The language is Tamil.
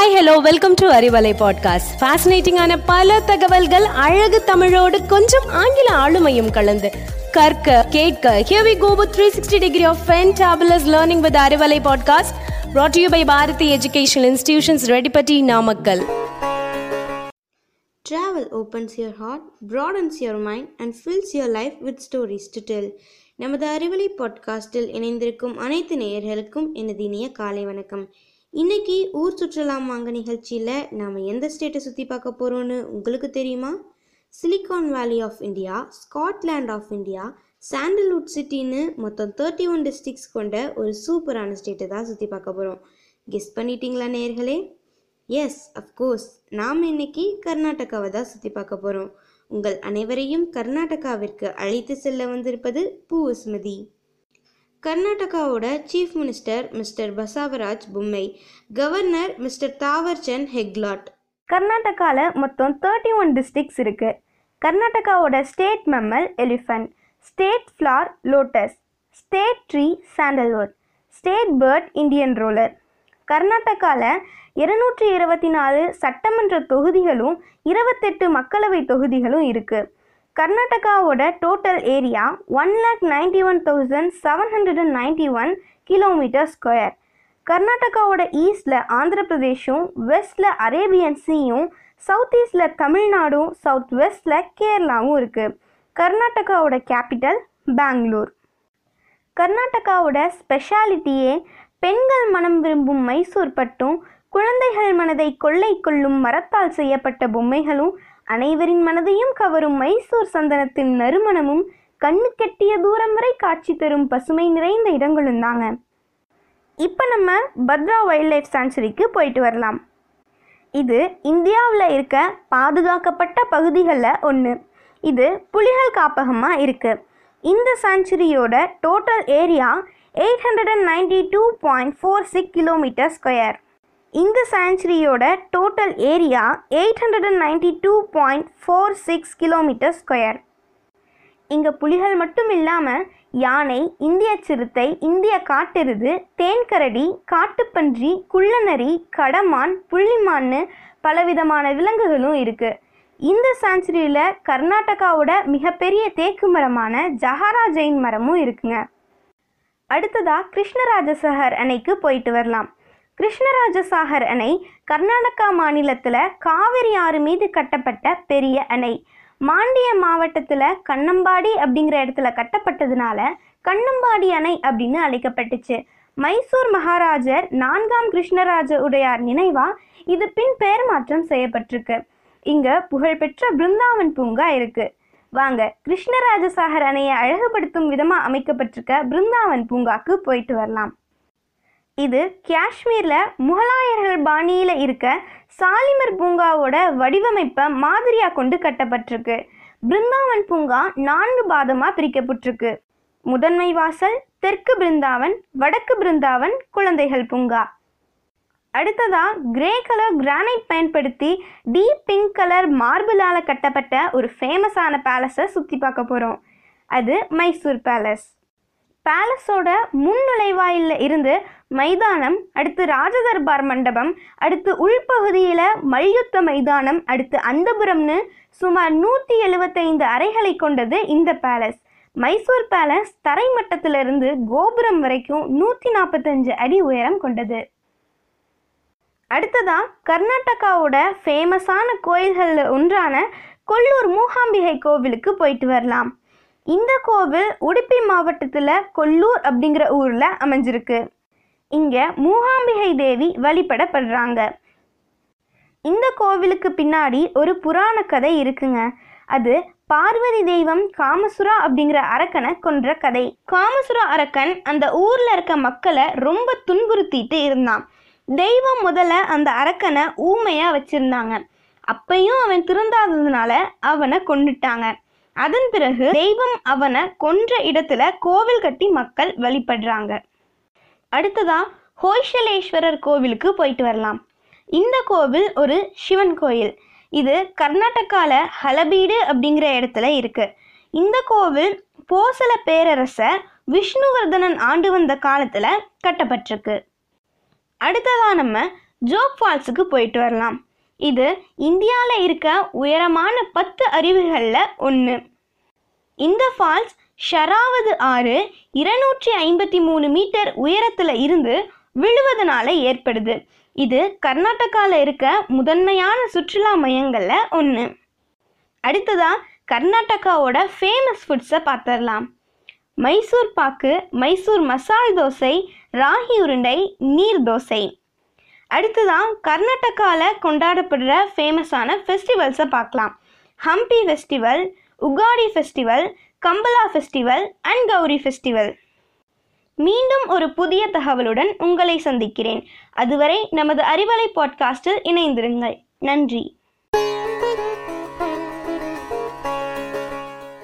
Hi hello welcome to Arivalai podcast ஃபேசினேட்டிங்கான பல தகவல்கள் அழகு தமிழோடு கொஞ்சம் ஆங்கில ஆளுமையும் கலந்து. கற்க கேட்க here we go with 360 degree of fantabulous learning with Arivalai podcast brought to you by Bharathi educational institutions Redipatti Namakkal Travel opens your heart, broadens your mind, and fills your life with stories to tell. நமது அறிவலை பாட்காஸ்டில் இணைந்திருக்கும் அனைத்து நேயர்களுக்கும் எனது இனிய காலை வணக்கம். இன்னைக்கு ஊர் சுற்றலாம் வாங்க நிகழ்ச்சியில் நாம் எந்த ஸ்டேட்டை சுற்றி பார்க்க போகிறோன்னு உங்களுக்கு தெரியுமா? Silicon valley of India Scotland of India sandalwood சிட்டின்னு மொத்தம் தேர்ட்டி ஒன் டிஸ்ட்ரிக்ஸ் கொண்ட ஒரு சூப்பரான ஸ்டேட்டை தான் சுற்றி பார்க்க போகிறோம் கெஸ் பண்ணிட்டீங்களா நேர்களே எஸ் அஃப்கோர்ஸ் நாம் இன்னைக்கு கர்நாடகாவை தான் சுற்றி பார்க்க போகிறோம் உங்கள் அனைவரையும் கர்நாடகாவிற்கு அழைத்து செல்ல வந்திருப்பது Poovasumathi. கர்நாடகாவோட chief minister mister Basavaraj Bommai governor mister Thaawarchand Gehlot கர்நாடகாவில் மொத்தம் தேர்ட்டி ஒன் டிஸ்ட்ரிக்ஸ் இருக்குது கர்நாடகாவோட state mammal elephant state flower lotus state tree sandalwood state bird Indian roller கர்நாடகாவில் இருநூற்றி இருபத்தி நாலு சட்டமன்ற தொகுதிகளும் இருபத்தெட்டு மக்களவை தொகுதிகளும் இருக்குது கர்நாடகாவோட total area one lakh ninety one thousand seven hundred and ninety one kilometre square கர்நாடகாவோட ஈஸ்டில் ஆந்திர பிரதேஷும் வெஸ்டில் அரேபியன் சீயும் சவுத் ஈஸ்டில் தமிழ்நாடும் சவுத் வெஸ்டில் கேரளாவும் இருக்குது கர்நாடகாவோட கேபிட்டல் பெங்களூர். கர்நாடகாவோட ஸ்பெஷாலிட்டியே பெண்கள் மனம் விரும்பும் மைசூர் பட்டும் குழந்தைகள் மனதை கொள்ளை கொள்ளும் மரத்தால் செய்யப்பட்ட பொம்மைகளும் அனைவரின் மனதையும் கவரும் மைசூர் சந்தனத்தின் நறுமணமும் கண்ணு கெட்டிய தூரம் வரை காட்சி தரும் பசுமை நிறைந்த இடங்களும் தாங்க. இப்போ நம்ம பத்ரா வைல்ட் லைஃப் சான்ச்சுரிக்கு போயிட்டு வரலாம். இது இந்தியாவில் இருக்க பாதுகாக்கப்பட்ட பகுதிகளில் ஒன்று இது புலிகள் காப்பகமாக இருக்குது இந்த சான்ச்சுரியோட total area eight hundred and ninety two point four six kilometre square. இந்த சான்ச்சுரியோட total area eight hundred and ninety two point four six kilometre square இங்கே புலிகள் மட்டும் இல்லாமல் யானை இந்திய சிறுத்தை இந்திய காட்டெருது தேன்கரடி காட்டுப்பன்றி குள்ளநரி கடமான் புள்ளிமான்னு பலவிதமான விலங்குகளும் இருக்குது இந்த சான்ச்சுரியில் கர்நாடகாவோட மிகப்பெரிய தேக்கு மரமான ஜஹாரா ஜெயின் மரமும் இருக்குங்க. அடுத்ததாக கிருஷ்ணராஜசஹர் அணைக்கு போயிட்டு வரலாம். கிருஷ்ணராஜசாகர் அணை கர்நாடகா மாநிலத்தில் காவிரி ஆறு மீது கட்டப்பட்ட பெரிய அணை. மாண்டிய மாவட்டத்தில் கண்ணம்பாடி அப்படிங்கிற இடத்துல கட்டப்பட்டதுனால கண்ணம்பாடி அணை அப்படின்னு அழைக்கப்பட்டுச்சு. மைசூர் மகாராஜர் நான்காம் கிருஷ்ணராஜ உடையார் நினைவா இது பின் பெயர் மாற்றம் செய்யப்பட்டிருக்கு. இங்க புகழ்பெற்ற பிருந்தாவன் பூங்கா இருக்கு. வாங்க கிருஷ்ணராஜசாகர் அணையை அழகுபடுத்தும் விதமா அமைக்கப்பட்டிருக்க பிருந்தாவன் பூங்காக்கு போயிட்டு வரலாம். இது காஷ்மீரில் முகலாயர்கள் பாணியில் இருக்க சாலிமர் பூங்காவோட வடிவமைப்பை மாதிரியாக கொண்டு கட்டப்பட்டிருக்கு. பிருந்தாவன் பூங்கா நான்கு பாதமாக பிரிக்கப்பட்டிருக்கு. முதன்மை வாசல் தெற்கு பிருந்தாவன் வடக்கு பிருந்தாவன் குழந்தைகள் பூங்கா. அடுத்ததா கிரே கலர் கிரானைட் பயன்படுத்தி டீப் பிங்க் கலர் மார்பிளால் கட்டப்பட்ட ஒரு ஃபேமஸான பேலஸை சுற்றி பார்க்க போகிறோம் அது மைசூர் பேலஸ். பேலஸோட முன்நுழைவாயிலில் இருந்து மைதானம் அடுத்து ராஜதர்பார் மண்டபம் அடுத்து உள்பகுதியில் மல்யுத்த மைதானம் அடுத்து அந்தபுரம்னு சுமார் நூற்றி எழுபத்தைந்து அறைகளை கொண்டது இந்த பேலஸ் மைசூர் பேலஸ் தரைமட்டத்திலிருந்து கோபுரம் வரைக்கும் நூற்றி நாற்பத்தஞ்சு அடி உயரம் கொண்டது. அடுத்ததா கர்நாடகாவோட ஃபேமஸான கோயில்களில் ஒன்றான கொல்லூர் மூகாம்பிகை கோவிலுக்கு போயிட்டு வரலாம். இந்த கோவில் உடுப்பி மாவட்டத்தில் கொல்லூர் அப்படிங்கிற ஊரில் அமைஞ்சிருக்கு. இங்கே மூகாம்பிகை தேவி வழிபடப்படுறாங்க. இந்த கோவிலுக்கு பின்னாடி ஒரு புராண கதை இருக்குங்க. அது பார்வதி தெய்வம் காமசுரா அப்படிங்கிற அரக்கனை கொன்ற கதை. காமசுரா அரக்கன் அந்த ஊரில் இருக்க மக்களை ரொம்ப துன்புறுத்திட்டு இருந்தான். தெய்வம் முதல்ல அந்த அரக்கனை ஊமையாக வச்சுருந்தாங்க. அப்பையும் அவன் திருந்தாததுனால அவனை கொண்டுட்டாங்க அதன் பிறகு தெய்வம் அவனை கொன்ற இடத்துல கோவில் கட்டி மக்கள் வழிபடுறாங்க. அடுத்ததா ஹோய்ஷலேஸ்வரர் கோவிலுக்கு போயிட்டு வரலாம். இந்த கோவில் ஒரு சிவன் கோயில். இது கர்நாடகாவில் ஹலபீடு அப்படிங்கிற இடத்துல இருக்கு. இந்த கோவில் போசல பேரரசர் விஷ்ணுவர்தனன் ஆண்டு வந்த காலத்தில் கட்டப்பட்டிருக்கு. அடுத்ததாக நம்ம ஜோக் ஃபால்ஸுக்கு போயிட்டு வரலாம். இது இந்தியாவில் இருக்க உயரமான பத்து அருவிகளில் ஒன்று இந்த ஃபால்ஸ் ஷராவது ஆறு இருநூற்றி ஐம்பத்தி மூணு மீட்டர் உயரத்தில் இருந்து விழுவதனால ஏற்படுது. இது கர்நாடகாவில் இருக்க முதன்மையான சுற்றுலா மையங்களில் ஒன்று அடுத்ததாக கர்நாடகாவோட ஃபேமஸ் ஃபுட்ஸை பார்த்துடலாம் மைசூர் பாக்கு மைசூர் மசால் தோசை ராகி உருண்டை நீர் தோசை. அடுத்ததான் கர்நாடகாவில் கொண்டாடப்படுற ஃபேமஸான ஃபெஸ்டிவல்ஸை பார்க்கலாம். Hampi festival Ugadi festival Kambala festival and Gowri festival மீண்டும் ஒரு புதிய தகவலுடன் உங்களை சந்திக்கிறேன். அதுவரை நமது அறிவலை பாட்காஸ்டில் இணைந்திருங்கள். நன்றி.